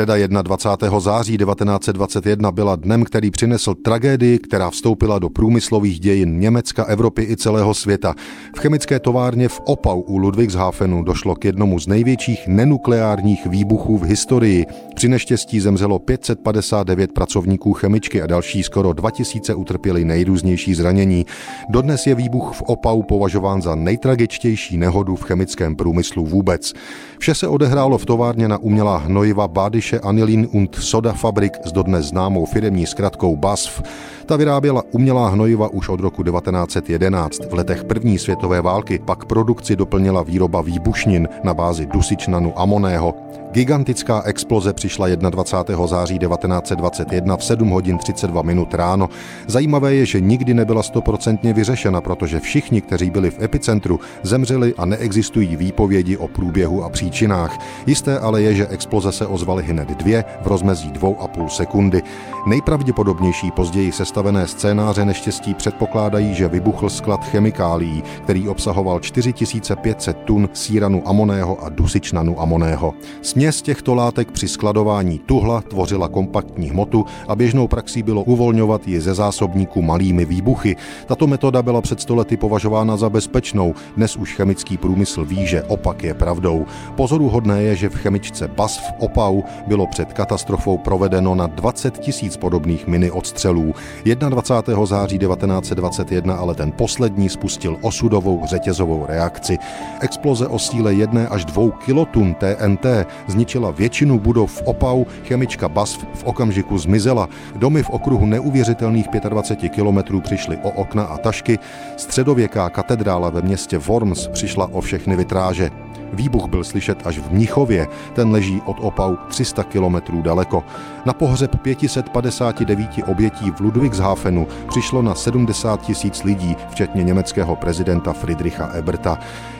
Středa 21. září 1921 byla dnem, který přinesl tragédii, která vstoupila do průmyslových dějin Německa, Evropy i celého světa. V chemické továrně v Opau u Ludwigshafenu došlo k jednomu z největších nenukleárních výbuchů v historii. Při neštěstí zemřelo 559 pracovníků chemičky a další skoro 2000 utrpěli nejrůznější zranění. Dodnes je výbuch v Opau považován za nejtragičtější nehodu v chemickém průmyslu vůbec. Vše se odehrálo v továrně na umělá hnojiva Bádische Anilin und Soda Fabrik s dodnes známou firemní zkratkou BASF. Ta vyráběla umělá hnojiva už od roku 1911. V letech první světové války pak produkci doplnila výroba výbušnin na bázi dusičnanu amoného. Gigantická exploze přišla 21. září 1921 v 7 hodin 32 minut ráno. Zajímavé je, že nikdy nebyla stoprocentně vyřešena, protože všichni, kteří byli v epicentru, zemřeli a neexistují výpovědi o průběhu a příčinách. Jisté ale je, že exploze se ozvaly hned dvě v rozmezí dvou a půl sekundy. Nejpravděpodobnější později sestavené scénáře neštěstí předpokládají, že vybuchl sklad chemikálií, který obsahoval 4500 tun síranu amoného a dusičnanu amoného. Směs těchto látek při skladování tuhla tvořila kompaktní hmotu a běžnou praxí bylo uvolňovat ji ze zásobníku malými výbuchy. Tato metoda byla před stolety považována za bezpečnou, dnes už chemický průmysl ví, že opak je pravdou. Pozoruhodné je, že v chemičce BASF Opau bylo před katastrofou provedeno na 20 tisíc podobných mini odstřelů. 21. září 1921 ale ten poslední spustil osudovou řetězovou reakci. Exploze o síle 1 až 2 kilotun TNT zničila většinu budov v Opau, chemička BASF v okamžiku zmizela. Domy v okruhu neuvěřitelných 25 kilometrů přišly o okna a tašky, středověká katedrála ve městě Worms přišla o všechny vitráže. Výbuch byl slyšet až v Mnichově, ten leží od Opau 300 kilometrů daleko. Na pohřeb 559 obětí v Ludwigshafenu přišlo na 70 tisíc lidí, včetně německého prezidenta Friedricha Eberta.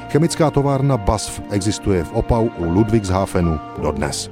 Chemická továrna BASF existuje v Opau u Ludwigshafenu dodnes.